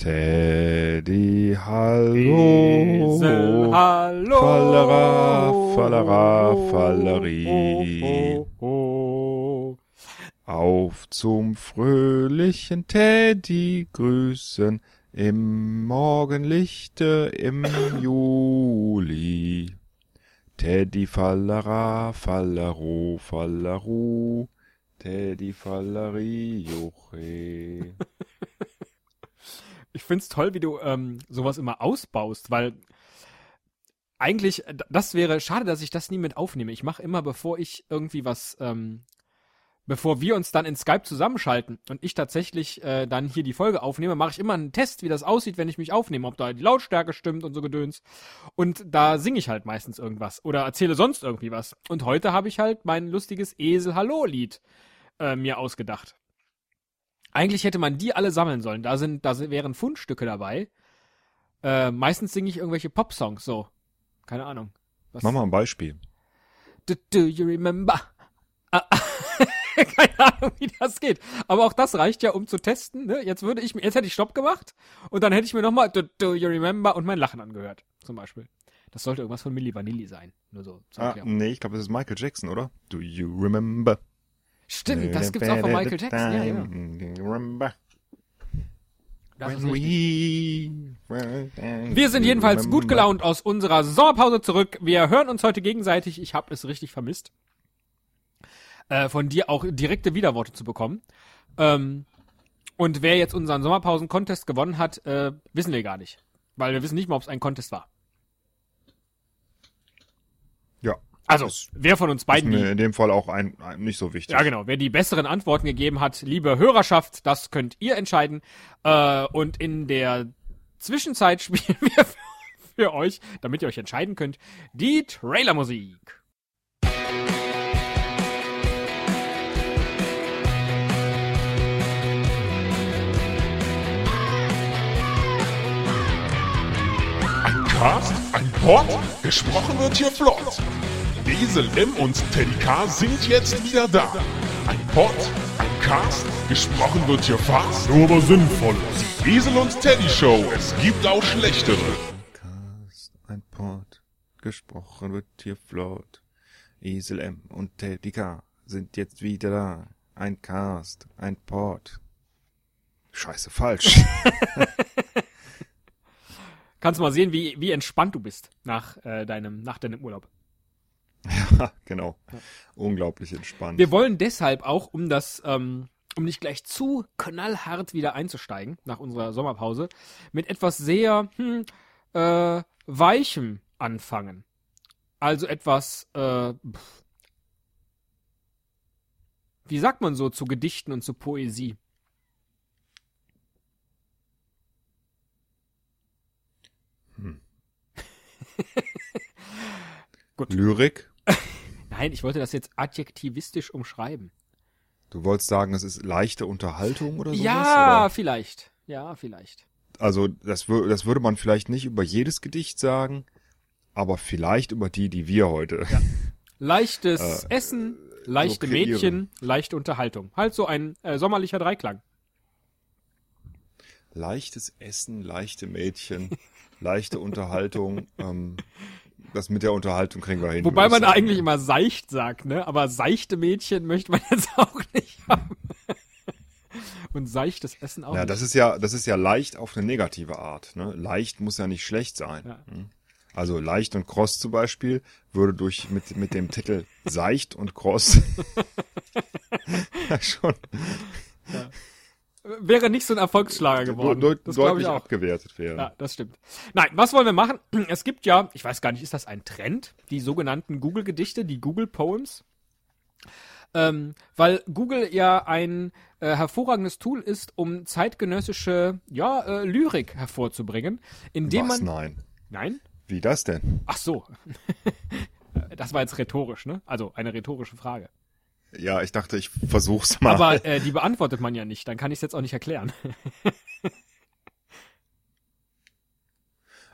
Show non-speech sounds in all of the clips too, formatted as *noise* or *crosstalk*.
Teddy, hallo. Esel, hallo. Fallera, Fallera, Fallerie. Oh, oh, Auf zum fröhlichen Teddy grüßen im Morgenlichte im Juli. Teddy Fallera, Fallero, Falleru, Teddy Falleri, Juche. *laughs* Ich find's toll, wie du ähm, sowas immer ausbaust, weil eigentlich, äh, das wäre schade, dass ich das nie mit aufnehme. Ich mache immer, bevor ich irgendwie was, ähm, bevor wir uns dann in Skype zusammenschalten und ich tatsächlich äh, dann hier die Folge aufnehme, mache ich immer einen Test, wie das aussieht, wenn ich mich aufnehme, ob da die Lautstärke stimmt und so Gedöns. Und da singe ich halt meistens irgendwas oder erzähle sonst irgendwie was. Und heute habe ich halt mein lustiges Esel-Hallo-Lied äh, mir ausgedacht. Eigentlich hätte man die alle sammeln sollen. Da sind, da wären Fundstücke dabei. Äh, meistens singe ich irgendwelche Pop-Songs, so. Keine Ahnung. Was? Mach mal ein Beispiel. Do, do you remember? Ah, *laughs* Keine Ahnung, wie das geht. Aber auch das reicht ja, um zu testen. Ne? Jetzt würde ich jetzt hätte ich Stopp gemacht und dann hätte ich mir nochmal Do, do you remember und mein Lachen angehört, zum Beispiel. Das sollte irgendwas von Milli Vanilli sein. Nur so. Ah, nee, ich glaube, das ist Michael Jackson, oder? Do you remember? Stimmt, das gibt's auch von Michael Jackson. Ja, ja. Remember Wir sind jedenfalls gut gelaunt aus unserer Sommerpause zurück. Wir hören uns heute gegenseitig. Ich habe es richtig vermisst. Äh, von dir auch direkte Widerworte zu bekommen. Ähm, und wer jetzt unseren Sommerpausen-Contest gewonnen hat, äh, wissen wir gar nicht. Weil wir wissen nicht mal, ob es ein Contest war. Ja, Also, Das wer von uns ist beiden die mir in dem Fall auch ein, ein nicht so wichtig. Ja, genau. Wer die besseren Antworten gegeben hat, liebe Hörerschaft, das könnt ihr entscheiden. Äh, und in der Zwischenzeit *laughs* spielen wir für, für euch, damit ihr euch entscheiden könnt, die Trailermusik. Ein Cast, ein Pod, gesprochen wird hier flott. Esel M und Teddy K sind jetzt wieder da. Ein Pod, ein Cast, gesprochen wird hier fast, nur aber sinnvoll. Die Esel und Teddy Show, es gibt auch schlechtere. Cast, ein Port, gesprochen wird hier flott. Esel M und Teddy K sind jetzt wieder da. Ein Cast, ein Port. Scheiße, falsch. *laughs* Kannst mal sehen, wie, wie entspannt du bist nach, äh, deinem, nach deinem Urlaub. *laughs* ja, genau. Unglaublich entspannt. Wir wollen deshalb auch, um das, ähm, um nicht gleich zu knallhart wieder einzusteigen nach unserer Sommerpause, mit etwas sehr hm, äh, weichem anfangen. Also etwas, äh, wie sagt man so zu Gedichten und zu Poesie? *laughs* Lyrik. Nein, ich wollte das jetzt adjektivistisch umschreiben. Du wolltest sagen, es ist leichte Unterhaltung oder sowas? ja, Oder? vielleicht. Ja, vielleicht. Also das, das würde man vielleicht nicht über jedes Gedicht sagen, aber vielleicht über die, die wir heute. *laughs* Leichtes Äh, Essen, leichte kreieren. Mädchen, leichte Unterhaltung. Halt so ein äh, sommerlicher Dreiklang. Leichtes Essen, leichte Mädchen, leichte Unterhaltung. *laughs* Ähm, das mit der Unterhaltung kriegen wir hin. Wobei man sagen. eigentlich immer seicht sagt, ne? Aber seichte Mädchen möchte man *laughs* jetzt auch nicht haben. Und seichtes Essen auch Ja, nicht. das ist ja, das ist ja leicht auf eine negative Art. Ne? Leicht muss ja nicht schlecht sein. Ja. Hm? Also leicht und kross zum Beispiel würde durch mit mit dem Titel *laughs* seicht und kross *laughs* ja, schon Wäre nicht so ein Erfolgsschlager geworden. deut das deutlich ich auch. abgewertet werden. Ja, das stimmt. Nein, was wollen wir machen? *clears throat* Es gibt ja, ich weiß gar nicht, ist das ein Trend? Die sogenannten Google-Gedichte, die Google Poems. Ähm, weil Google ja ein äh, hervorragendes Tool ist, um zeitgenössische ja, äh, Lyrik hervorzubringen, indem Was? man. Nein. Nein? Wie das denn? Ach so. *laughs* das war jetzt rhetorisch, ne? Also eine rhetorische Frage. Ja, ich dachte, ich versuch's mal. Aber äh, *laughs* die beantwortet man ja nicht, dann kann ich es jetzt auch nicht erklären. *laughs*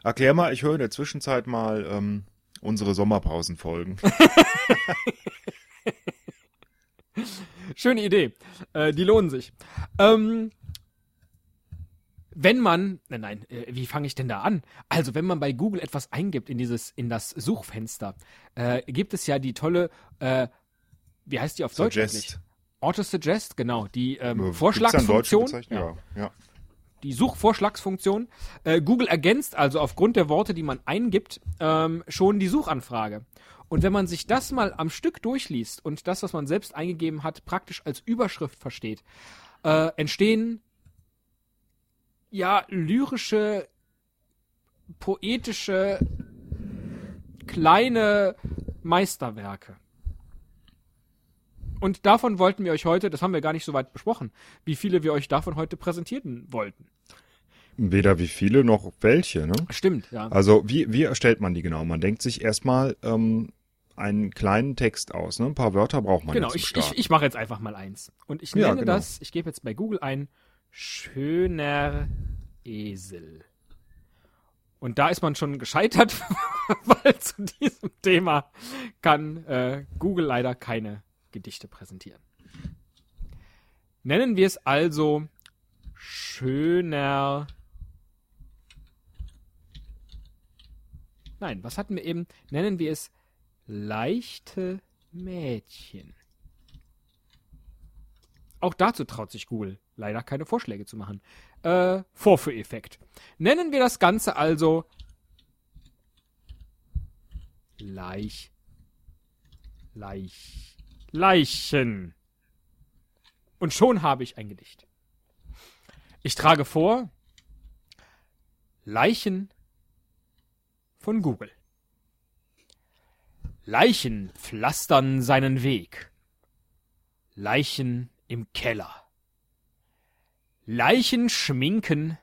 Erklär mal, ich höre in der Zwischenzeit mal ähm, unsere Sommerpausenfolgen. *laughs* Schöne Idee. Äh, die lohnen sich. Ähm, wenn man, nein, nein, äh, wie fange ich denn da an? Also, wenn man bei Google etwas eingibt in dieses, in das Suchfenster, äh, gibt es ja die tolle, äh, wie heißt die auf Deutsch Suggest. eigentlich? Auto-Suggest, genau, die ähm, Vorschlagsfunktion. Ja. ja. die Suchvorschlagsfunktion. Äh, Google ergänzt also aufgrund der Worte, die man eingibt, ähm, schon die Suchanfrage. Und wenn man sich das mal am Stück durchliest und das, was man selbst eingegeben hat, praktisch als Überschrift versteht, äh, entstehen ja lyrische, poetische, kleine Meisterwerke. Und davon wollten wir euch heute, das haben wir gar nicht so weit besprochen, wie viele wir euch davon heute präsentieren wollten. Weder wie viele noch welche, ne? Stimmt, ja. Also wie, wie erstellt man die genau? Man denkt sich erstmal ähm, einen kleinen Text aus. Ne? Ein paar Wörter braucht man genau, ja zum ich, ich, ich mache jetzt einfach mal eins. Und ich Ja, nenne genau. das, ich gebe jetzt bei Google ein schöner Esel. Und da ist man schon gescheitert, *laughs* weil zu diesem Thema kann äh, Google leider keine Gedichte präsentieren. Nennen wir es also schöner. Nein, was hatten wir eben? Nennen wir es leichte Mädchen. Auch dazu traut sich Google leider keine Vorschläge zu machen. Äh, Vorführeffekt. Nennen wir das Ganze also Leich. Leich. Leichen. Und schon habe ich ein Gedicht. Ich trage vor Leichen von Google. Leichen pflastern seinen Weg. Leichen im Keller. Leichen schminken.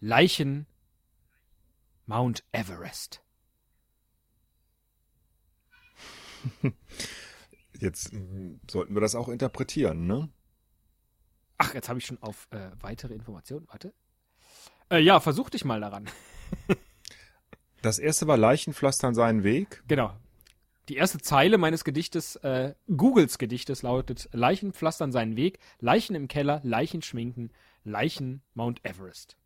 Leichen Mount Everest. *laughs* Jetzt mm, sollten wir das auch interpretieren, ne? Ach, jetzt habe ich schon auf äh, weitere Informationen. Warte. Äh, ja, versuch dich mal daran. *laughs* Das erste war Leichenpflastern seinen Weg. Genau. Die erste Zeile meines Gedichtes, äh, Googles Gedichtes lautet Leichen pflastern seinen Weg, Leichen im Keller, Leichen schminken, Leichen Mount Everest.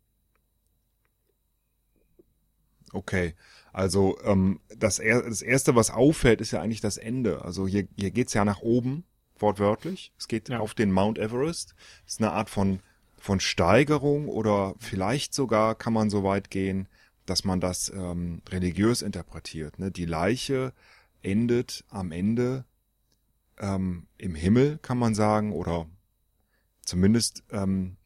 Okay, also ähm, das, er, das erste, was auffällt, ist ja eigentlich das Ende. Also hier, hier geht's ja nach oben, wortwörtlich. Es geht Ja. auf den Mount Everest. Das ist eine Art von, von Steigerung oder vielleicht sogar kann man so weit gehen, dass man das ähm, religiös interpretiert. Ne? Die Leiche endet am Ende ähm, im Himmel, kann man sagen, oder zumindest ähm,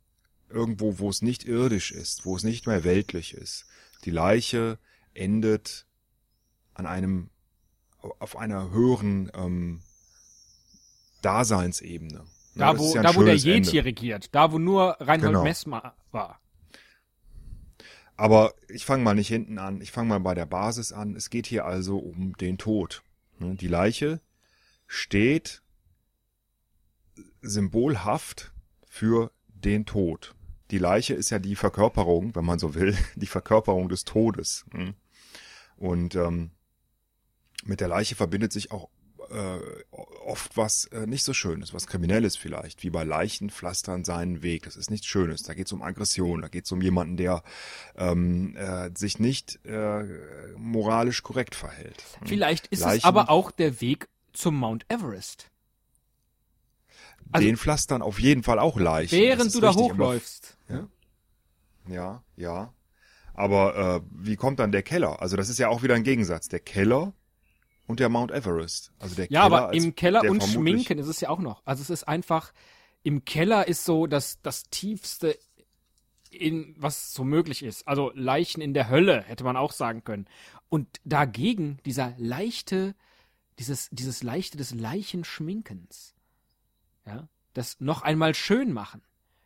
irgendwo, wo es nicht irdisch ist, wo es nicht mehr weltlich ist. Die Leiche endet an einem, auf einer höheren ähm, Daseinsebene. Ne, Da, wo, ja da, wo der Yeti Ende. regiert, da, wo nur Reinhold Genau. Messmer war. Aber ich fange mal nicht hinten an, ich fange mal bei der Basis an. Es geht hier also um den Tod. Ne, Die Leiche steht symbolhaft für den Tod. Die Leiche ist ja die Verkörperung, wenn man so will, *laughs* die Verkörperung des Todes. ne? Und ähm, mit der Leiche verbindet sich auch äh, oft was äh, nicht so Schönes, was Kriminelles vielleicht, wie bei Leichenpflastern seinen Weg. Das ist nichts Schönes. Da geht es um Aggression, da geht es um jemanden, der ähm, äh, sich nicht äh, moralisch korrekt verhält. Vielleicht ist es Leichen- aber auch der Weg zum Mount Everest. Also- Den pflastern auf jeden Fall auch Leichen. das Während du da hochläufst. Ja, ja. Aber äh, wie kommt dann der Keller? Also das ist ja auch wieder ein Gegensatz. Der Keller und der Mount Everest. Also der Ja, Keller aber im Keller und Schminken ist es ja auch noch. Also es ist einfach, im Keller ist so das, das tiefste, in, was so möglich ist. Also Leichen in der Hölle, hätte man auch sagen können. Und dagegen dieser leichte, dieses, dieses leichte des Leichenschminkens. Ja, das noch einmal schön machen.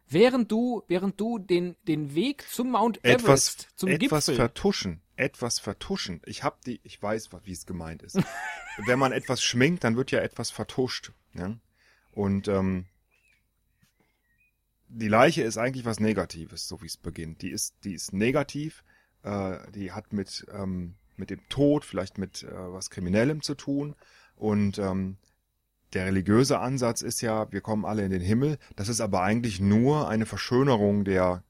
Während du, während du den, den Weg zum Mount etwas, Everest, zum etwas Gipfel. vertuschen, etwas vertuschen. Ich hab die, ich weiß, wie es gemeint ist. *laughs* Wenn man etwas schminkt, dann wird ja etwas vertuscht. Ja? Und ähm, die Leiche ist eigentlich was Negatives, so wie es beginnt. Die ist, die ist negativ. Äh, die hat mit ähm, mit dem Tod, vielleicht mit äh, was Kriminellem zu tun. Und ähm, der religiöse Ansatz ist ja, wir kommen alle in den Himmel. Das ist aber eigentlich nur eine Verschönerung der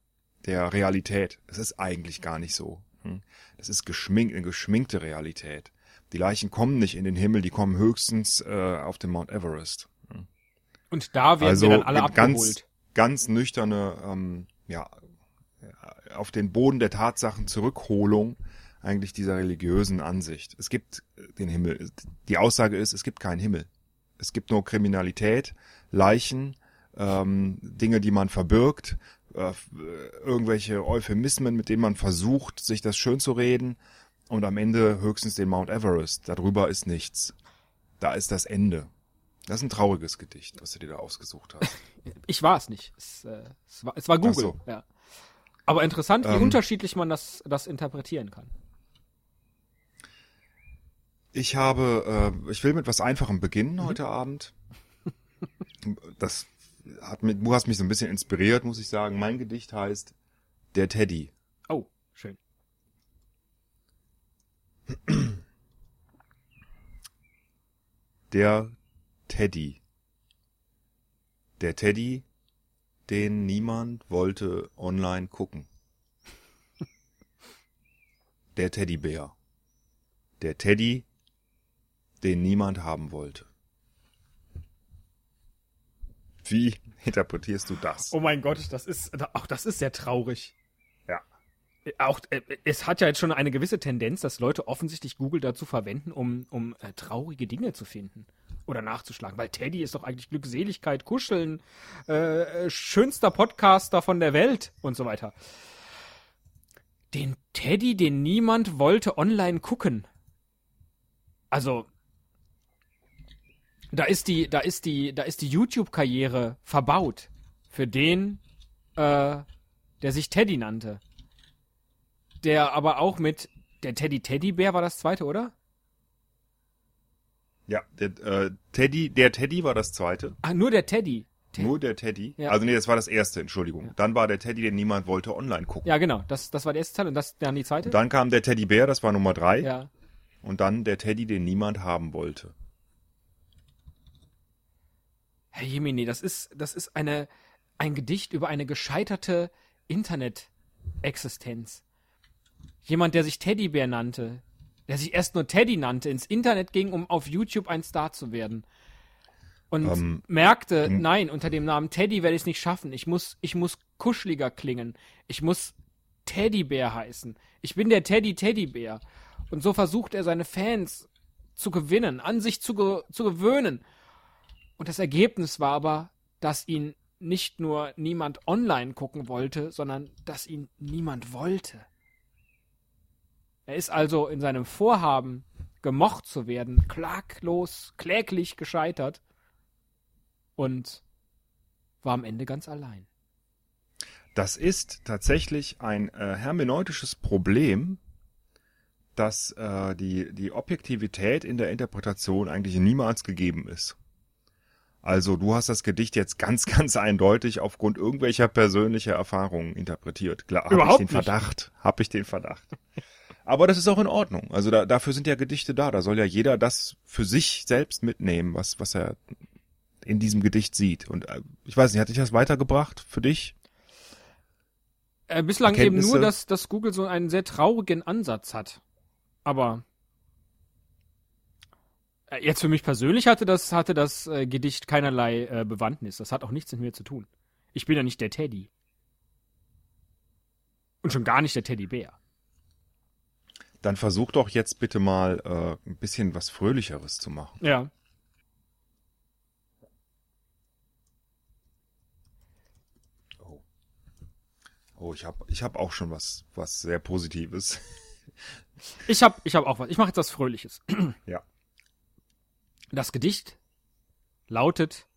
der Realität. Es ist eigentlich gar nicht so. hm. Es ist geschminkt, eine geschminkte Realität. Die Leichen kommen nicht in den Himmel, die kommen höchstens äh, auf den Mount Everest. Und da werden also wir dann alle mit ganz, abgeholt. ganz nüchterne, ähm, ja, auf den Boden der Tatsachen Zurückholung eigentlich dieser religiösen Ansicht. Es gibt den Himmel. Die Aussage ist, es gibt keinen Himmel. Es gibt nur Kriminalität, Leichen, ähm, Dinge, die man verbirgt, äh, irgendwelche Euphemismen, mit denen man versucht, sich das schön zu reden und am Ende höchstens den Mount Everest. Darüber ist nichts. Da ist das Ende. Das ist ein trauriges Gedicht, was du dir da ausgesucht hast. *laughs* Ich war es nicht. Es, äh, es, war, es war Google. so. Ja. Aber interessant, wie Ähm. unterschiedlich man das, das interpretieren kann. Ich habe, äh, ich will mit was Einfachem beginnen heute Abend. *laughs* Das hat mit, du hast mich so ein bisschen inspiriert, muss ich sagen. Mein Gedicht heißt Der Teddy. Oh, schön. Der Teddy. Der Teddy, den niemand wollte online gucken. Der Teddybär. Der Teddy, den niemand haben wollte. Wie *laughs* interpretierst du das? Oh mein Gott, das ist, auch das ist sehr traurig. Ja. Auch, äh, es hat ja jetzt schon eine gewisse Tendenz, dass Leute offensichtlich Google dazu verwenden, um, um äh, traurige Dinge zu finden oder nachzuschlagen. Weil Teddy ist doch eigentlich Glückseligkeit, Kuscheln, äh, äh, schönster Podcaster von der Welt und so weiter. Den Teddy, den niemand wollte online gucken. Also, da ist die, da ist die, da ist die YouTube-Karriere verbaut. Für den, äh, der sich Teddy nannte. Der aber auch mit, der Teddy Teddybär war das zweite, oder? Ja, der äh, Teddy, der Teddy war das zweite. Ah, nur der Teddy. Te- Nur der Teddy. Ja. Also nee, das war das erste, Entschuldigung. Dann war der Teddy, den niemand wollte online gucken. Ja, genau. Das, das war der erste Teil und das dann die zweite? Und dann kam der Teddybär, das war Nummer drei. ja. Und dann der Teddy, den niemand haben wollte. Herr Jemini, das ist, das ist eine, ein Gedicht über eine gescheiterte Internet-Existenz. Jemand, der sich Teddybär nannte, der sich erst nur Teddy nannte, ins Internet ging, um auf YouTube ein Star zu werden. Und Ähm, merkte, nein, unter dem Namen Teddy werde ich es nicht schaffen. Ich muss, ich muss kuscheliger klingen. Ich muss Teddybär heißen. Ich bin der Teddy Teddybär. Und so versucht er seine Fans zu gewinnen, an sich zu, ge zu gewöhnen. Und das Ergebnis war aber, dass ihn nicht nur niemand online gucken wollte, sondern dass ihn niemand wollte. Er ist also in seinem Vorhaben, gemocht zu werden, klaglos, kläglich gescheitert und war am Ende ganz allein. Das ist tatsächlich ein äh, hermeneutisches Problem, dass äh, die, die Objektivität in der Interpretation eigentlich niemals gegeben ist. Also du hast das Gedicht jetzt ganz, *laughs* ganz eindeutig aufgrund irgendwelcher persönlicher Erfahrungen interpretiert. Klar, habe ich den. Verdacht. Habe ich den Verdacht. Aber das ist auch in Ordnung. Also da, dafür sind ja Gedichte da. Da soll ja jeder das für sich selbst mitnehmen, was, was er in diesem Gedicht sieht. Und äh, ich weiß nicht, hat dich das weitergebracht für dich? Äh, bislang eben nur, dass, dass Google so einen sehr traurigen Ansatz hat. Aber jetzt für mich persönlich hatte das, hatte das äh, Gedicht keinerlei äh, Bewandtnis. Das hat auch nichts mit mir zu tun. Ich bin ja nicht der Teddy. Und schon gar nicht der Teddybär. Dann versuch doch jetzt bitte mal äh, ein bisschen was Fröhlicheres zu machen. Ja. Oh, ich habe ich hab auch schon was, was sehr Positives. Ich hab, ich hab auch was. Ich mache jetzt was Fröhliches. Ja. Das Gedicht lautet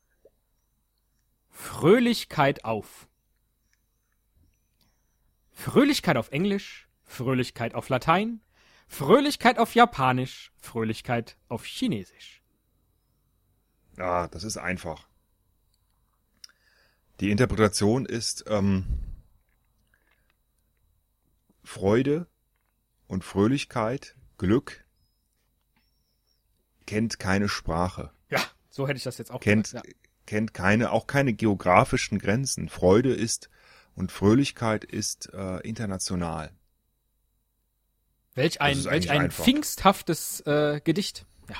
Fröhlichkeit auf. Fröhlichkeit auf Englisch, Fröhlichkeit auf Latein, Fröhlichkeit auf Japanisch, Fröhlichkeit auf Chinesisch. Ah, das ist einfach. Die Interpretation ist ähm, Freude und Fröhlichkeit, Glück kennt keine Sprache, Ja, so hätte ich das jetzt auch kennt gesagt. Ja. kennt keine auch keine geografischen Grenzen. Freude ist Und Fröhlichkeit ist äh, international. Welch ein, welch ein einfach. pfingsthaftes äh, Gedicht. Ja.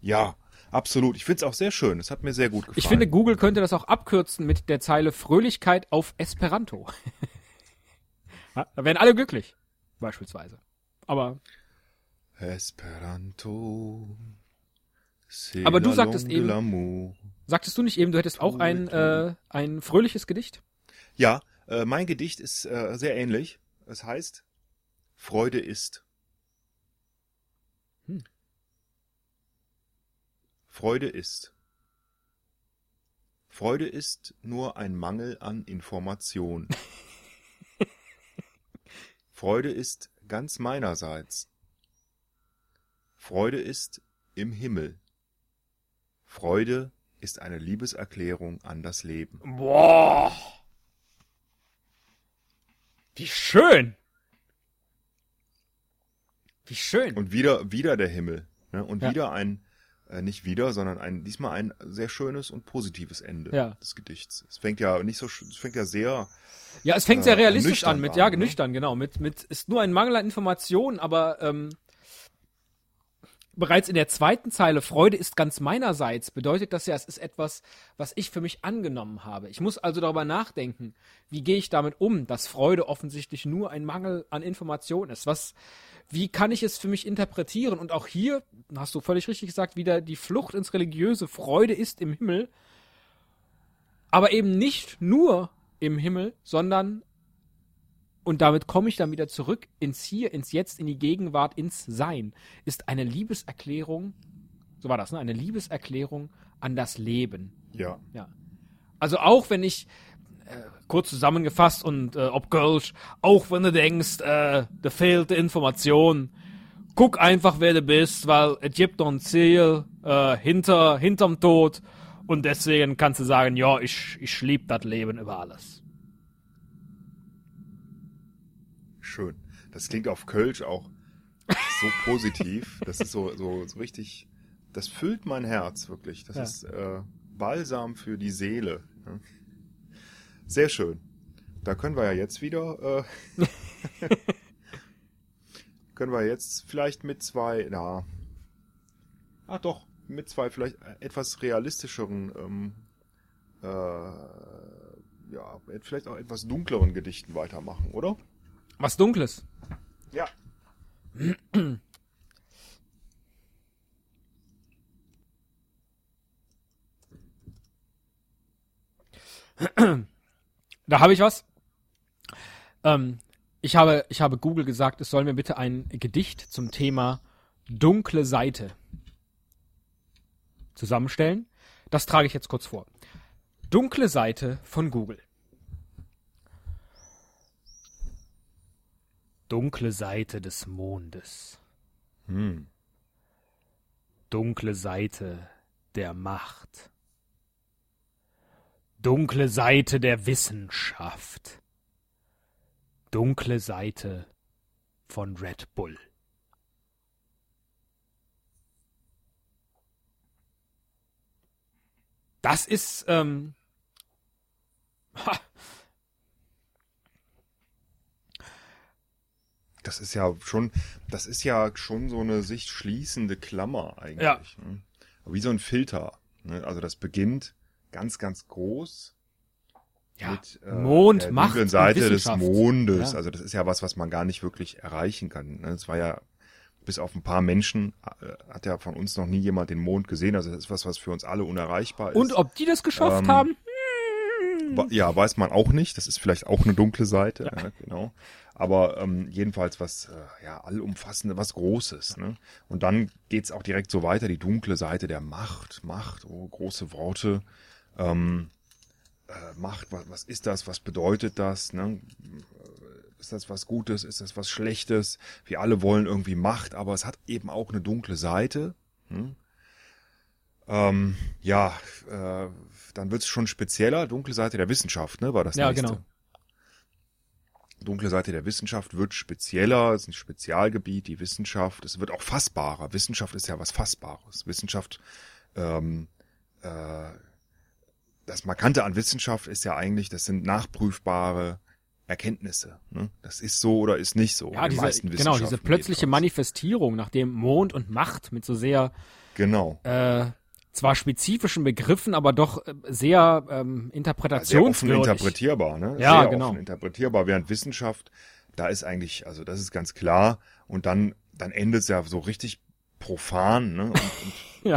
Ja, absolut. Ich find's auch sehr schön. Es hat mir sehr gut gefallen. Ich finde, Google könnte das auch abkürzen mit der Zeile Fröhlichkeit auf Esperanto. *laughs* da wären alle glücklich. Beispielsweise. Aber, Esperanto. Aber du sagtest eben- sagtest du nicht eben, du hättest auch ein, äh, ein fröhliches Gedicht? Ja, äh, mein Gedicht ist äh, sehr ähnlich. Es heißt Freude ist. Hm. Freude ist. Freude ist nur ein Mangel an Information. *laughs* Freude ist ganz meinerseits. Freude ist im Himmel. Freude ist eine Liebeserklärung an das Leben. Boah! Wie schön! Wie schön! Und wieder, wieder der Himmel. Ne? Und Ja. wieder ein, äh, nicht wieder, sondern ein, diesmal ein sehr schönes und positives Ende Ja. des Gedichts. Es fängt ja nicht so, es fängt ja sehr, Ja, es fängt sehr äh, realistisch nüchtern an mit, an, ja, ne? nüchtern, genau. Mit, mit, ist nur ein Mangel an Informationen, aber ähm, bereits in der zweiten Zeile, Freude ist ganz meinerseits, bedeutet das ja, es ist etwas, was ich für mich angenommen habe. Ich muss also darüber nachdenken, wie gehe ich damit um, dass Freude offensichtlich nur ein Mangel an Informationen ist. Was, wie kann ich es für mich interpretieren? Und auch hier, hast du völlig richtig gesagt, wieder die Flucht ins Religiöse, Freude ist im Himmel, aber eben nicht nur im Himmel, sondern und damit komme ich dann wieder zurück ins Hier, ins Jetzt, in die Gegenwart, ins Sein, ist eine Liebeserklärung, so war das, ne? Eine Liebeserklärung an das Leben. ja. Ja. Also auch wenn ich, äh, kurz zusammengefasst und äh, ob Girls, auch wenn du denkst, äh, da fehlt Information, guck einfach, wer du bist, weil es gibt noch ein Ziel äh, hinter, hinterm Tod und deswegen kannst du sagen, ja, ich, ich lieb das Leben über alles. Schön. Das klingt auf Kölsch auch so *laughs* positiv. Das ist so, so, so richtig, das füllt mein Herz wirklich. Das Ja. ist äh, Balsam für die Seele. Sehr schön. Da können wir ja jetzt wieder, äh, *laughs* können wir jetzt vielleicht mit zwei, na, ah doch, mit zwei vielleicht etwas realistischeren, ähm, äh, ja, vielleicht auch etwas dunkleren Gedichten weitermachen, oder? Was Dunkles. Ja. Da habe ich was. Ähm, ich habe, ich habe Google gesagt, es soll mir bitte ein Gedicht zum Thema dunkle Seite zusammenstellen. Das trage ich jetzt kurz vor. Dunkle Seite von Google. Dunkle Seite des Mondes. Hm. Dunkle Seite der Macht. Dunkle Seite der Wissenschaft. Dunkle Seite von Red Bull. Das ist, ähm, ha, Das ist ja schon, das ist ja schon so eine sich schließende Klammer eigentlich. Ja. Ne? Wie so ein Filter. Ne? Also das beginnt ganz, ganz groß ja, mit äh, Mond, der Macht Seite des. Mondes. Ja. Also das ist ja was, was man gar nicht wirklich erreichen kann. Ne? Es war ja bis auf ein paar Menschen äh, hat ja von uns noch nie jemand den Mond gesehen. Also das ist was, was für uns alle unerreichbar ist. Und ob die das geschafft Ähm, haben? Ja, weiß man auch nicht. Das ist vielleicht auch eine dunkle Seite. Ja. genau. Aber ähm, jedenfalls was äh, ja allumfassende, was Großes. Ne? Und dann geht's auch direkt so weiter. Die dunkle Seite der Macht, Macht, oh, große Worte. Ähm, äh, Macht, was, was ist das? Was bedeutet das? Ne? Äh, Ist das was Gutes? Ist das was Schlechtes? Wir alle wollen irgendwie Macht, aber es hat eben auch eine dunkle Seite. Hm? Ähm, ja, äh, dann wird's schon spezieller. Dunkle Seite der Wissenschaft, ne, war das Ja, nächste. genau. Dunkle Seite der Wissenschaft wird spezieller, es ist ein Spezialgebiet, die Wissenschaft. Es wird auch fassbarer. Wissenschaft ist ja was Fassbares. Wissenschaft ähm, äh, das Markante an Wissenschaft ist ja eigentlich, das sind nachprüfbare Erkenntnisse. Ne? Das ist so oder ist nicht so. Ja, diese, meisten genau, diese plötzliche jedenfalls. Manifestierung, nachdem Mond und Macht mit so sehr Genau. äh, zwar spezifischen Begriffen, aber doch äh, sehr ähm, Sehr offen interpretationswürdig. interpretierbar, ne? Ja, Sehr genau. offen interpretierbar, während Wissenschaft, da ist eigentlich, also das ist ganz klar. Und dann, dann endet es ja so richtig profan, ne? Und, und, *laughs* Ja.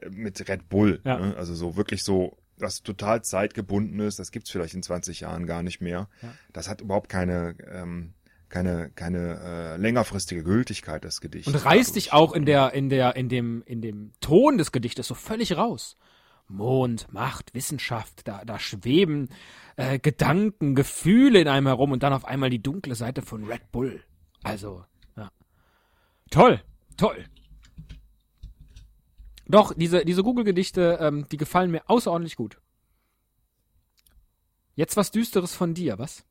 äh, mit Red Bull. Ja. Ne? Also so wirklich so, was total zeitgebunden ist, das gibt's vielleicht in 20 Jahren gar nicht mehr. Ja. Das hat überhaupt keine, ähm, keine, keine äh, längerfristige Gültigkeit, das Gedicht. Und reißt dich auch in der, in der, in dem, in dem Ton des Gedichtes so völlig raus. Mond, Macht, Wissenschaft, da, da schweben äh, Gedanken, Gefühle in einem herum und dann auf einmal die dunkle Seite von Red Bull. Also, ja. Toll, toll. Doch, diese, diese Google-Gedichte, ähm, die gefallen mir außerordentlich gut. Jetzt was Düsteres von dir, was?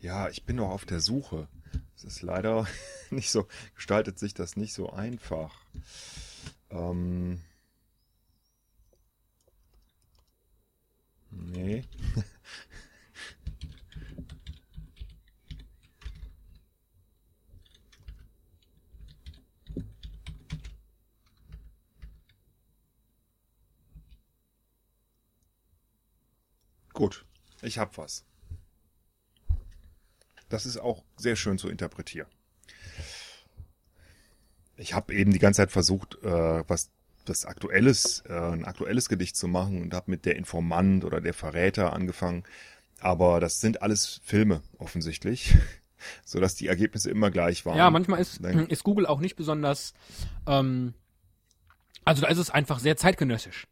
Ja, ich bin noch auf der Suche. Es ist leider *laughs* nicht so, gestaltet sich das nicht so einfach. Ähm. Nee. *laughs* Gut, ich hab was. Das ist auch sehr schön zu interpretieren. Ich habe eben die ganze Zeit versucht, äh, was das aktuelles, äh, ein aktuelles Gedicht zu machen und habe mit der Informant oder der Verräter angefangen. Aber das sind alles Filme offensichtlich, *laughs* so dass die Ergebnisse immer gleich waren. Ja, manchmal ist, ist Google auch nicht besonders, ähm, also da ist es einfach sehr zeitgenössisch.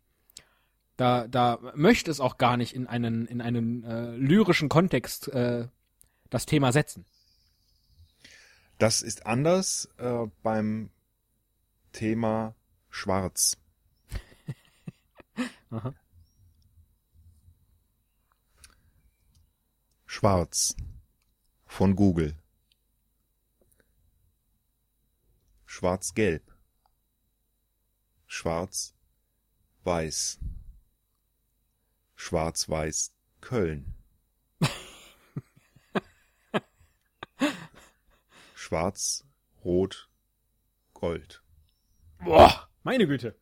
Da, da möchte es auch gar nicht in einen, in einen äh, lyrischen Kontext äh, das Thema setzen. Das ist anders äh, beim Thema Schwarz. *laughs* Aha. Schwarz von Google. Schwarz-Gelb. Schwarz-Weiß. Schwarz-Weiß Köln. Schwarz-Rot-Gold. Boah, meine Güte.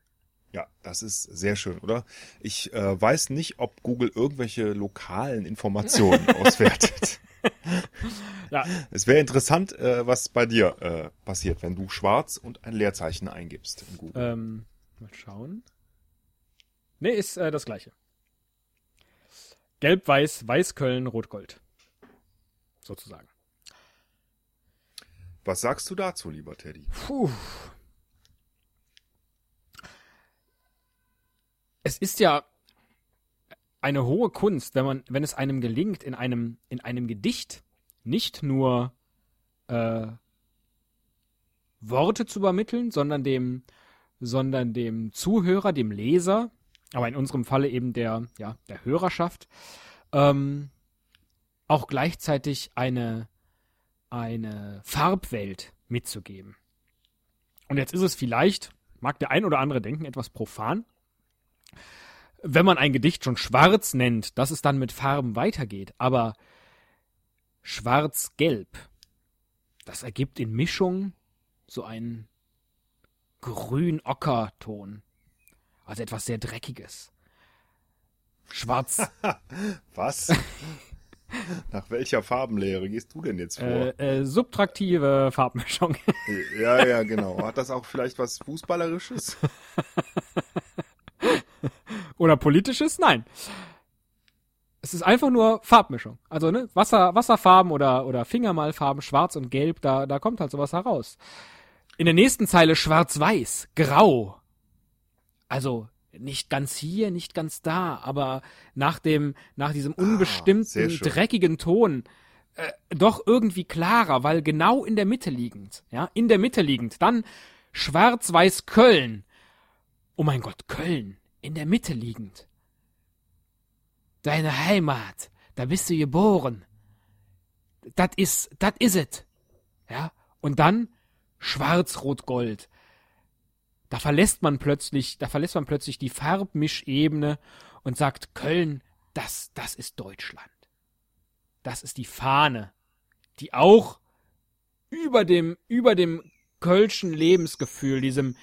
Ja, das ist sehr schön, oder? Ich äh, weiß nicht, ob Google irgendwelche lokalen Informationen *laughs* auswertet. Ja, Es wäre interessant, äh, was bei dir äh, passiert, wenn du schwarz und ein Leerzeichen eingibst in Google. ähm, mal schauen. Nee, ist äh, das gleiche. Gelb, Weiß, Weiß, Köln, Rot, Gold. Sozusagen. Was sagst du dazu, lieber Teddy? Puh. Es ist ja eine hohe Kunst, wenn man, wenn es einem gelingt, in einem, in einem Gedicht nicht nur äh, Worte zu übermitteln, sondern dem, sondern dem Zuhörer, dem Leser, aber in unserem Falle eben der, ja, der Hörerschaft, ähm, auch gleichzeitig eine, eine Farbwelt mitzugeben. Und jetzt ist es vielleicht, mag der ein oder andere denken, etwas profan, wenn man ein Gedicht schon schwarz nennt, dass es dann mit Farben weitergeht. Aber schwarz-gelb, das ergibt in Mischung so einen grün-ocker-Ton. Also etwas sehr Dreckiges. Schwarz, *laughs* Was? *laughs* Nach welcher Farbenlehre gehst du denn jetzt vor? äh, äh, subtraktive Farbmischung. *laughs* Ja, ja, genau. Hat das auch vielleicht was Fußballerisches? *laughs* Oder politisches? Nein. Es ist einfach nur Farbmischung. Also, ne, Wasser, Wasserfarben oder, oder Fingermalfarben, schwarz und gelb, da, da kommt halt sowas heraus. In der nächsten Zeile schwarz-weiß, grau. Also, nicht ganz hier, nicht ganz da, aber nach dem, nach diesem sehr unbestimmten, schön. dreckigen Ton, äh, doch irgendwie klarer, weil genau in der Mitte liegend, ja, in der Mitte liegend, dann schwarz-weiß Köln. Oh mein Gott, Köln, in der Mitte liegend. Deine Heimat, da bist du geboren. Das is, das is it. Ja, und dann schwarz-rot-gold. Da verlässt man plötzlich, da verlässt man plötzlich die Farbmischebene und sagt, Köln, das, das ist Deutschland. Das ist die Fahne, die auch über dem, über dem kölschen Lebensgefühl, diesem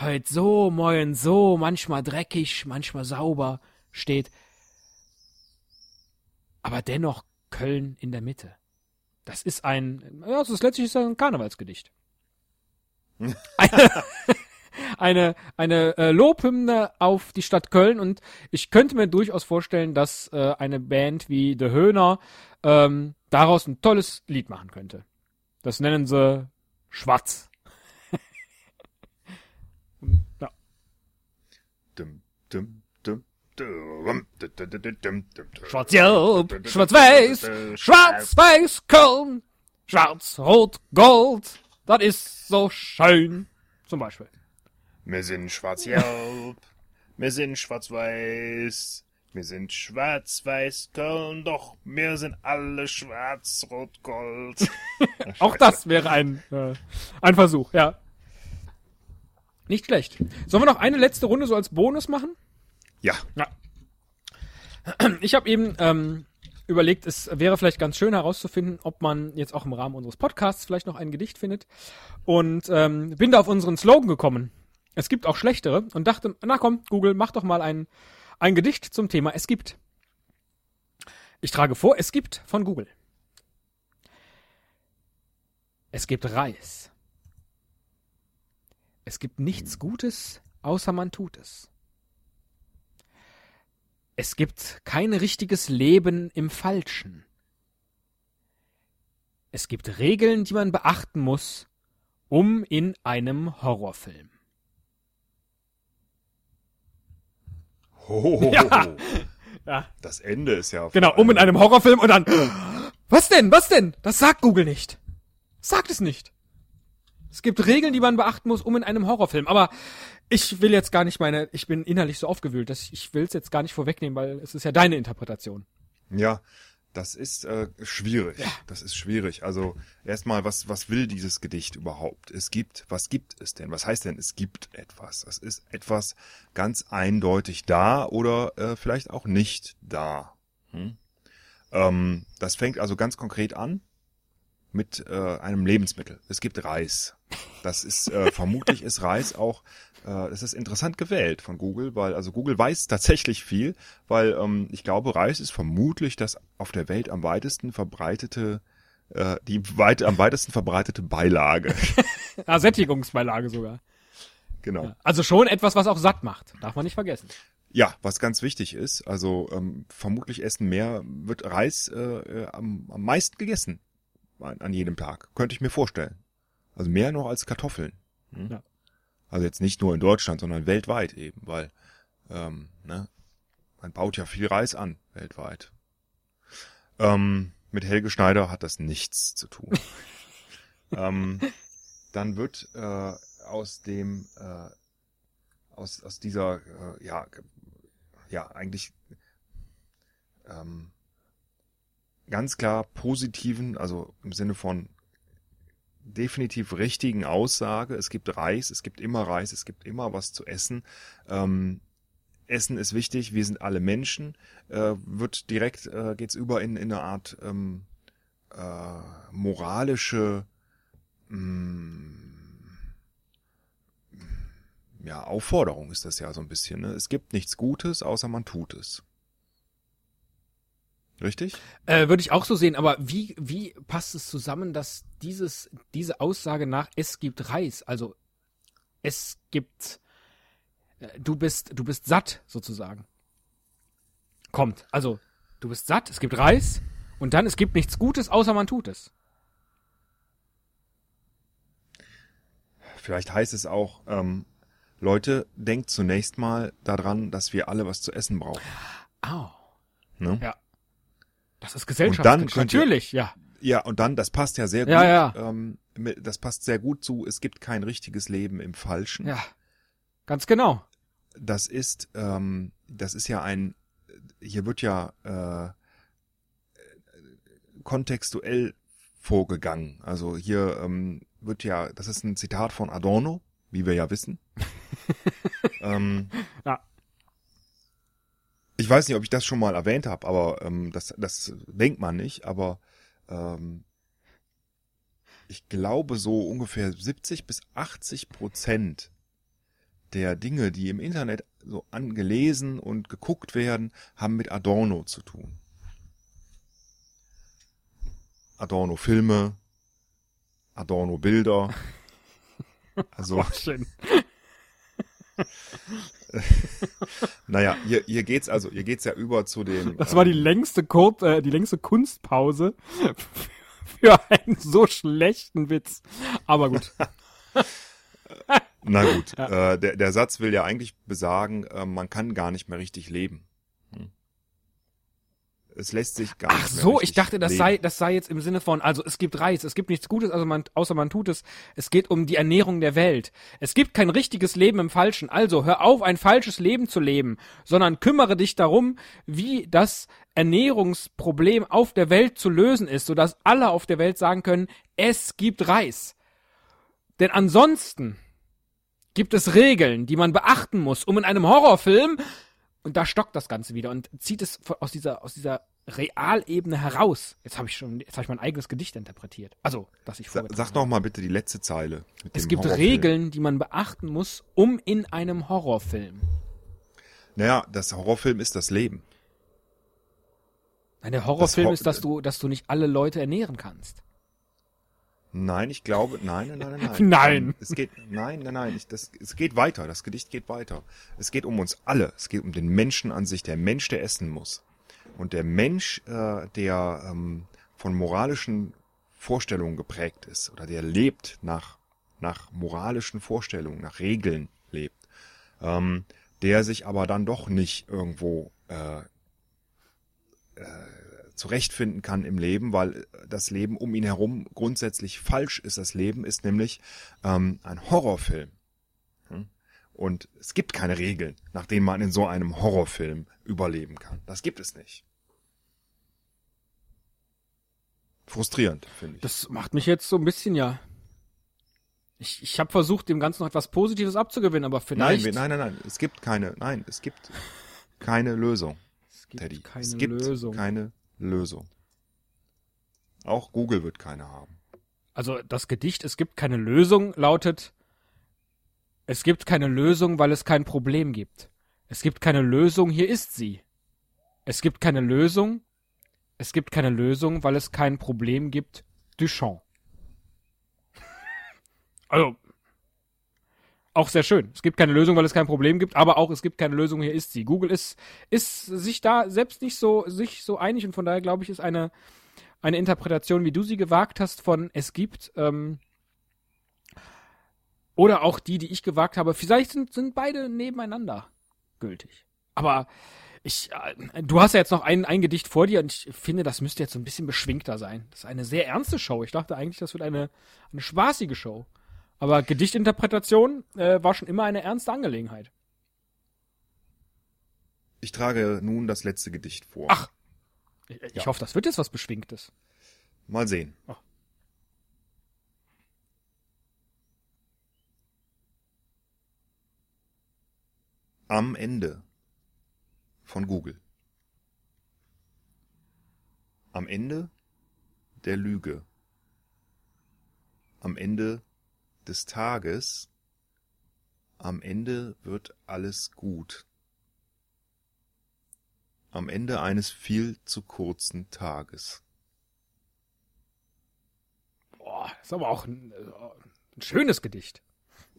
heut so, moin so, manchmal dreckig, manchmal sauber steht. Aber dennoch Köln in der Mitte. Das ist ein, ja, das ist letztlich ein Karnevalsgedicht. eine, *laughs* *laughs* eine, eine äh, Lobhymne auf die Stadt Köln und ich könnte mir durchaus vorstellen, dass äh, eine Band wie The Höhner ähm, daraus ein tolles Lied machen könnte. Das nennen sie Schwarz. *laughs* ja. Dum, dum. Schwarz-Gelb, Schwarz-Weiß, Schwarz-Weiß, Köln, Schwarz-Rot, Gold, das ist so schön. Zum Beispiel. Wir sind schwarz-gelb, *laughs* wir sind schwarz-weiß, wir sind schwarz-weiß Köln, doch wir sind alle schwarz-rot-gold. *laughs* Auch das wäre ein, äh, ein Versuch, ja. Nicht schlecht. Sollen wir noch eine letzte Runde so als Bonus machen? Ja, Ja. *clears throat* Ich habe eben ähm, überlegt, es wäre vielleicht ganz schön herauszufinden, ob man jetzt auch im Rahmen unseres Podcasts vielleicht noch ein Gedicht findet. Und ähm, bin da auf unseren Slogan gekommen. Es gibt auch schlechtere und dachte, na komm, Google, mach doch mal ein, ein Gedicht zum Thema Es gibt. Ich trage vor, es gibt von Google. Es gibt Reis. Es gibt nichts Gutes, außer man tut es. Es gibt kein richtiges Leben im Falschen. Es gibt Regeln, die man beachten muss, um in einem Horrorfilm. Ho, ho, ho, Ja. Ja. Das Ende ist ja. Genau, um in einem Horrorfilm und dann. Was denn? Was denn? Das sagt Google nicht. Sagt es nicht. Es gibt Regeln, die man beachten muss, um in einem Horrorfilm. Aber ich will jetzt gar nicht meine. Ich bin innerlich so aufgewühlt, dass ich, ich will es jetzt gar nicht vorwegnehmen, weil es ist ja deine Interpretation. Ja, das ist äh, schwierig. Das ist schwierig. Also erstmal, was was will dieses Gedicht überhaupt? Es gibt, was gibt es denn? Was heißt denn, es gibt etwas? Es ist etwas ganz eindeutig da oder äh, vielleicht auch nicht da. Hm? Ähm, das fängt also ganz konkret an mit äh, einem Lebensmittel. Es gibt Reis. Das ist äh, vermutlich ist Reis auch. Äh, das ist interessant gewählt von Google, weil also Google weiß tatsächlich viel, weil ähm, ich glaube Reis ist vermutlich das auf der Welt am weitesten verbreitete äh, die weit am weitesten verbreitete Beilage. *laughs* Ah, Sättigungsbeilage sogar. genau. Also schon etwas, was auch satt macht. Darf man nicht vergessen. Ja, was ganz wichtig ist, also ähm, vermutlich essen mehr, wird Reis äh, äh, am, am meisten gegessen an, an jedem Tag. Könnte ich mir vorstellen. Also mehr noch als Kartoffeln. Hm? Ja. Also jetzt nicht nur in Deutschland, sondern weltweit eben, weil ähm, ne, man baut ja viel Reis an weltweit. Ähm, mit Helge Schneider hat das nichts zu tun. *laughs* ähm, dann wird äh, aus dem äh, aus, aus dieser, äh, ja, ja, eigentlich ähm, ganz klar positiven, also im Sinne von definitiv richtigen Aussage, es gibt Reis, es gibt immer Reis, es gibt immer was zu essen. Ähm, Essen ist wichtig, wir sind alle Menschen, äh, wird direkt, äh, geht's über in, in eine Art ähm, äh, moralische mh, ja, Aufforderung ist das ja so ein bisschen. Ne? Es gibt nichts Gutes, außer man tut es. Richtig? Äh, Würde ich auch so sehen, aber wie, wie passt es zusammen, dass dieses, diese Aussage nach es gibt Reis, also es gibt, äh, du bist, du bist satt sozusagen. Kommt. Also, du bist satt, es gibt Reis und dann es gibt nichts Gutes, außer man tut es. Vielleicht heißt es auch, ähm, Leute, denkt zunächst mal daran, dass wir alle was zu essen brauchen. Au. Ne? Ja. Das ist Und Gesellschaft. dann könnt ihr- Natürlich, ja. Ja, und dann, das passt ja sehr gut. Ja, ja. Ähm, das passt sehr gut zu, es gibt kein richtiges Leben im Falschen. Ja. Ganz genau. Das ist, ähm, das ist ja ein, hier wird ja äh, kontextuell vorgegangen. Also hier ähm, wird ja, das ist ein Zitat von Adorno, wie wir ja wissen. *laughs* ähm, Ja. Ich weiß nicht, ob ich das schon mal erwähnt habe, aber ähm, das, das denkt man nicht, aber ähm, ich glaube so ungefähr 70 bis 80 Prozent der Dinge, die im Internet so angelesen und geguckt werden, haben mit Adorno zu tun. Adorno Filme, Adorno Bilder. *laughs* Also, Schön. *laughs* *laughs* naja, hier, hier geht's also, hier geht's ja über zu dem. Das war die ähm, längste Kur äh, die längste Kunstpause *laughs* für einen so schlechten Witz. Aber gut. *laughs* Na gut, äh, der, der Satz will ja eigentlich besagen, äh, man kann gar nicht mehr richtig leben. Es lässt sich gar Ach nicht mehr so, ich dachte, das leben. sei, das sei jetzt im Sinne von, also es gibt Reis, es gibt nichts Gutes, also man, außer man tut es. Es geht um die Ernährung der Welt. Es gibt kein richtiges Leben im Falschen. Also hör auf, ein falsches Leben zu leben, sondern kümmere dich darum, wie das Ernährungsproblem auf der Welt zu lösen ist, sodass alle auf der Welt sagen können, es gibt Reis. Denn ansonsten gibt es Regeln, die man beachten muss, um in einem Horrorfilm und da stockt das Ganze wieder und zieht es aus dieser aus dieser Realebene heraus. Jetzt habe ich schon, jetzt habe ich mein eigenes Gedicht interpretiert. Also, dass ich vorgetragen sag doch mal bitte die letzte Zeile. Es gibt Horrorfilm. Regeln, die man beachten muss, um in einem Horrorfilm. Naja, das Horrorfilm ist das Leben. Nein, der Horrorfilm Hor- ist, dass du, dass du nicht alle Leute ernähren kannst. Nein, ich glaube, nein, nein, nein, nein. Nein. Ähm, Es geht, nein, nein, nein, ich, das, es geht weiter. Das Gedicht geht weiter. Es geht um uns alle. Es geht um den Menschen an sich. Der Mensch, der essen muss. Und der Mensch, äh, der ähm, von moralischen Vorstellungen geprägt ist oder der lebt nach, nach moralischen Vorstellungen, nach Regeln lebt, ähm, der sich aber dann doch nicht irgendwo äh, zurechtfinden kann im Leben, weil das Leben um ihn herum grundsätzlich falsch ist. Das Leben ist nämlich ähm, ein Horrorfilm. Hm? Und es gibt keine Regeln, nach denen man in so einem Horrorfilm überleben kann. Das gibt es nicht. Frustrierend, finde ich. Das macht mich jetzt so ein bisschen ja. Ich, ich habe versucht, dem Ganzen noch etwas Positives abzugewinnen, aber nein, vielleicht. wir, nein, nein, nein. Es gibt keine, nein, es gibt keine Lösung, es gibt Teddy. keine es gibt Lösung. keine Lösung. Auch Google wird keine haben. Also das Gedicht Es gibt keine Lösung lautet Es gibt keine Lösung, weil es kein Problem gibt. Es gibt keine Lösung, hier ist sie. Es gibt keine Lösung. Es gibt keine Lösung, weil es kein Problem gibt. Duchamp. *laughs* Also auch sehr schön. Es gibt keine Lösung, weil es kein Problem gibt, aber auch es gibt keine Lösung, hier ist sie. Google ist ist sich da selbst nicht so sich so einig und von daher glaube ich, ist eine eine Interpretation, wie du sie gewagt hast, von es gibt, ähm, oder auch die, die ich gewagt habe. Vielleicht sind, sind beide nebeneinander gültig. Aber ich, äh, du hast ja jetzt noch ein, ein Gedicht vor dir und ich finde, das müsste jetzt so ein bisschen beschwingter sein. Das ist eine sehr ernste Show. Ich dachte eigentlich, das wird eine, eine spaßige Show. Aber Gedichtinterpretation äh, war schon immer eine ernste Angelegenheit. Ich trage nun das letzte Gedicht vor. Ach. Ich, ich Ja. hoffe, das wird jetzt was Beschwingtes. Mal sehen. Ach. Am Ende von Google. Am Ende der Lüge. Am Ende des Tages. Am Ende wird alles gut. Am Ende eines viel zu kurzen Tages. Boah, ist aber auch ein, äh, ein schönes Gedicht.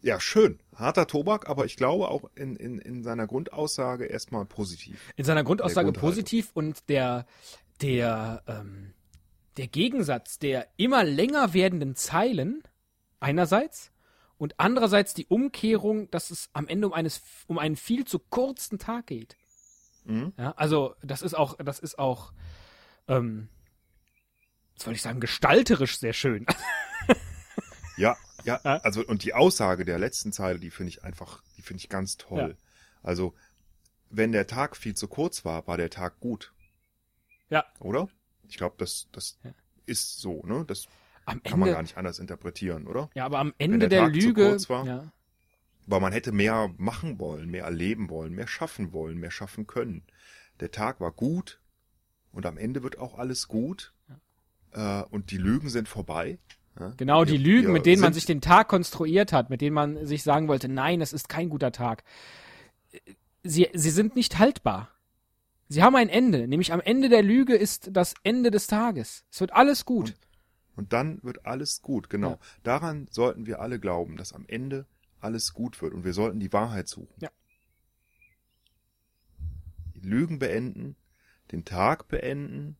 Ja, schön. Harter Tobak, aber ich glaube auch in, in, in seiner Grundaussage erstmal positiv. In seiner Grundaussage positiv und der, der, ähm, der Gegensatz der immer länger werdenden Zeilen einerseits und andererseits die Umkehrung, dass es am Ende um eines, um einen viel zu kurzen Tag geht. Mhm. Ja, also das ist auch, das ist auch, ähm, was soll ich sagen, gestalterisch sehr schön. *laughs* Ja, ja, Ja. also und die Aussage der letzten Zeile, die finde ich einfach, die finde ich ganz toll. Also, wenn der Tag viel zu kurz war, war der Tag gut, ja, oder? Ich glaube, das, das Ja. ist so, ne? Das am kann man gar nicht anders interpretieren, oder? ja, aber am Ende der der, Tag zu Lüge, kurz war. ja, weil man hätte mehr machen wollen, mehr erleben wollen, mehr schaffen wollen, mehr schaffen können. Der Tag war gut und am Ende wird auch alles gut äh, und die Lügen sind vorbei. Ja? Genau, die Wir- Lügen, wir mit denen man sich den Tag konstruiert hat, mit denen man sich sagen wollte, nein, es ist kein guter Tag. Sie, sie sind nicht haltbar. Sie haben ein Ende, nämlich am Ende der Lüge ist das Ende des Tages. Es wird alles gut. Und dann wird alles gut, genau. Ja. Daran sollten wir alle glauben, dass am Ende alles gut wird und wir sollten die Wahrheit suchen. Ja. Die Lügen beenden, den Tag beenden,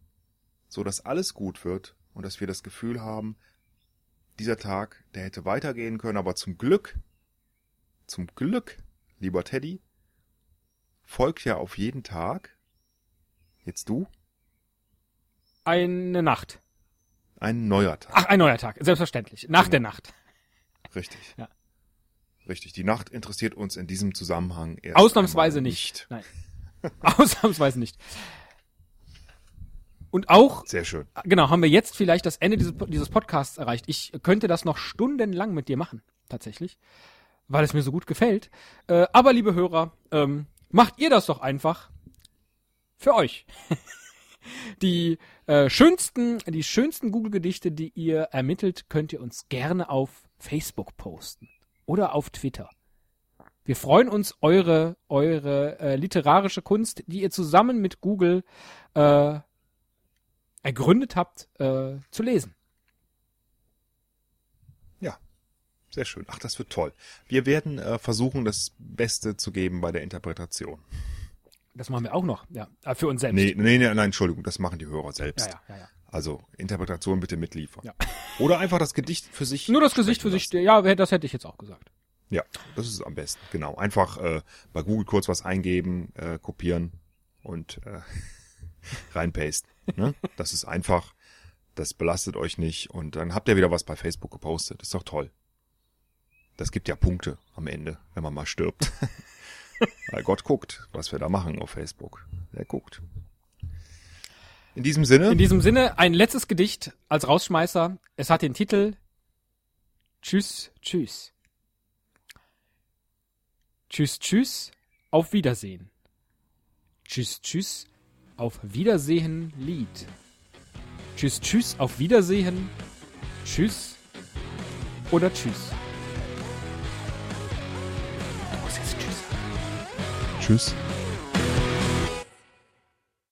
so dass alles gut wird und dass wir das Gefühl haben, dieser Tag, der hätte weitergehen können, aber zum Glück, zum Glück, lieber Teddy, folgt ja auf jeden Tag, jetzt du, Eine Nacht. Ein neuer Tag. Ach, ein neuer Tag, selbstverständlich. Nach der Nacht. Richtig. Ja. Richtig. Die Nacht interessiert uns in diesem Zusammenhang erst Ausnahmsweise einmal nicht. Nein. *laughs* Ausnahmsweise nicht. Und auch, Sehr schön. genau, haben wir jetzt vielleicht das Ende dieses, dieses Podcasts erreicht. Ich könnte das noch stundenlang mit dir machen, tatsächlich, weil es mir so gut gefällt. Äh, aber liebe Hörer, ähm, macht ihr das doch einfach für euch. *laughs* Die äh, schönsten, die schönsten Google-Gedichte, die ihr ermittelt, könnt ihr uns gerne auf Facebook posten oder auf Twitter. Wir freuen uns, eure, eure äh, literarische Kunst, die ihr zusammen mit Google äh, ergründet habt, äh, zu lesen. Ja. Sehr schön. Ach, das wird toll. Wir werden äh, versuchen, das Beste zu geben bei der Interpretation. Das machen wir auch noch, ja, äh, für uns selbst. Nee, nee, nee, nein, Entschuldigung, das machen die Hörer selbst. Ja, ja, ja, ja. Also Interpretation bitte mitliefern. Ja. Oder einfach das Gedicht für sich. Nur das Gesicht für sprechen sich, ja, das hätte ich jetzt auch gesagt. Ja, das ist am besten. Genau. Einfach äh, bei Google kurz was eingeben, äh, kopieren und äh, *laughs* reinpasten. Ne? Das ist einfach. Das belastet euch nicht und dann habt ihr wieder was bei Facebook gepostet. ist doch toll. Das gibt ja Punkte am Ende, wenn man mal stirbt. *laughs* Weil Gott guckt, was wir da machen auf Facebook. Er guckt. In diesem Sinne, In diesem Sinne ein letztes Gedicht als Rausschmeißer. Es hat den Titel Tschüss, tschüss. Tschüss, tschüss, auf Wiedersehen. Tschüss, tschüss, auf Wiedersehen, Lied. Tschüss, tschüss, auf Wiedersehen. Tschüss oder tschüss. Tschüss.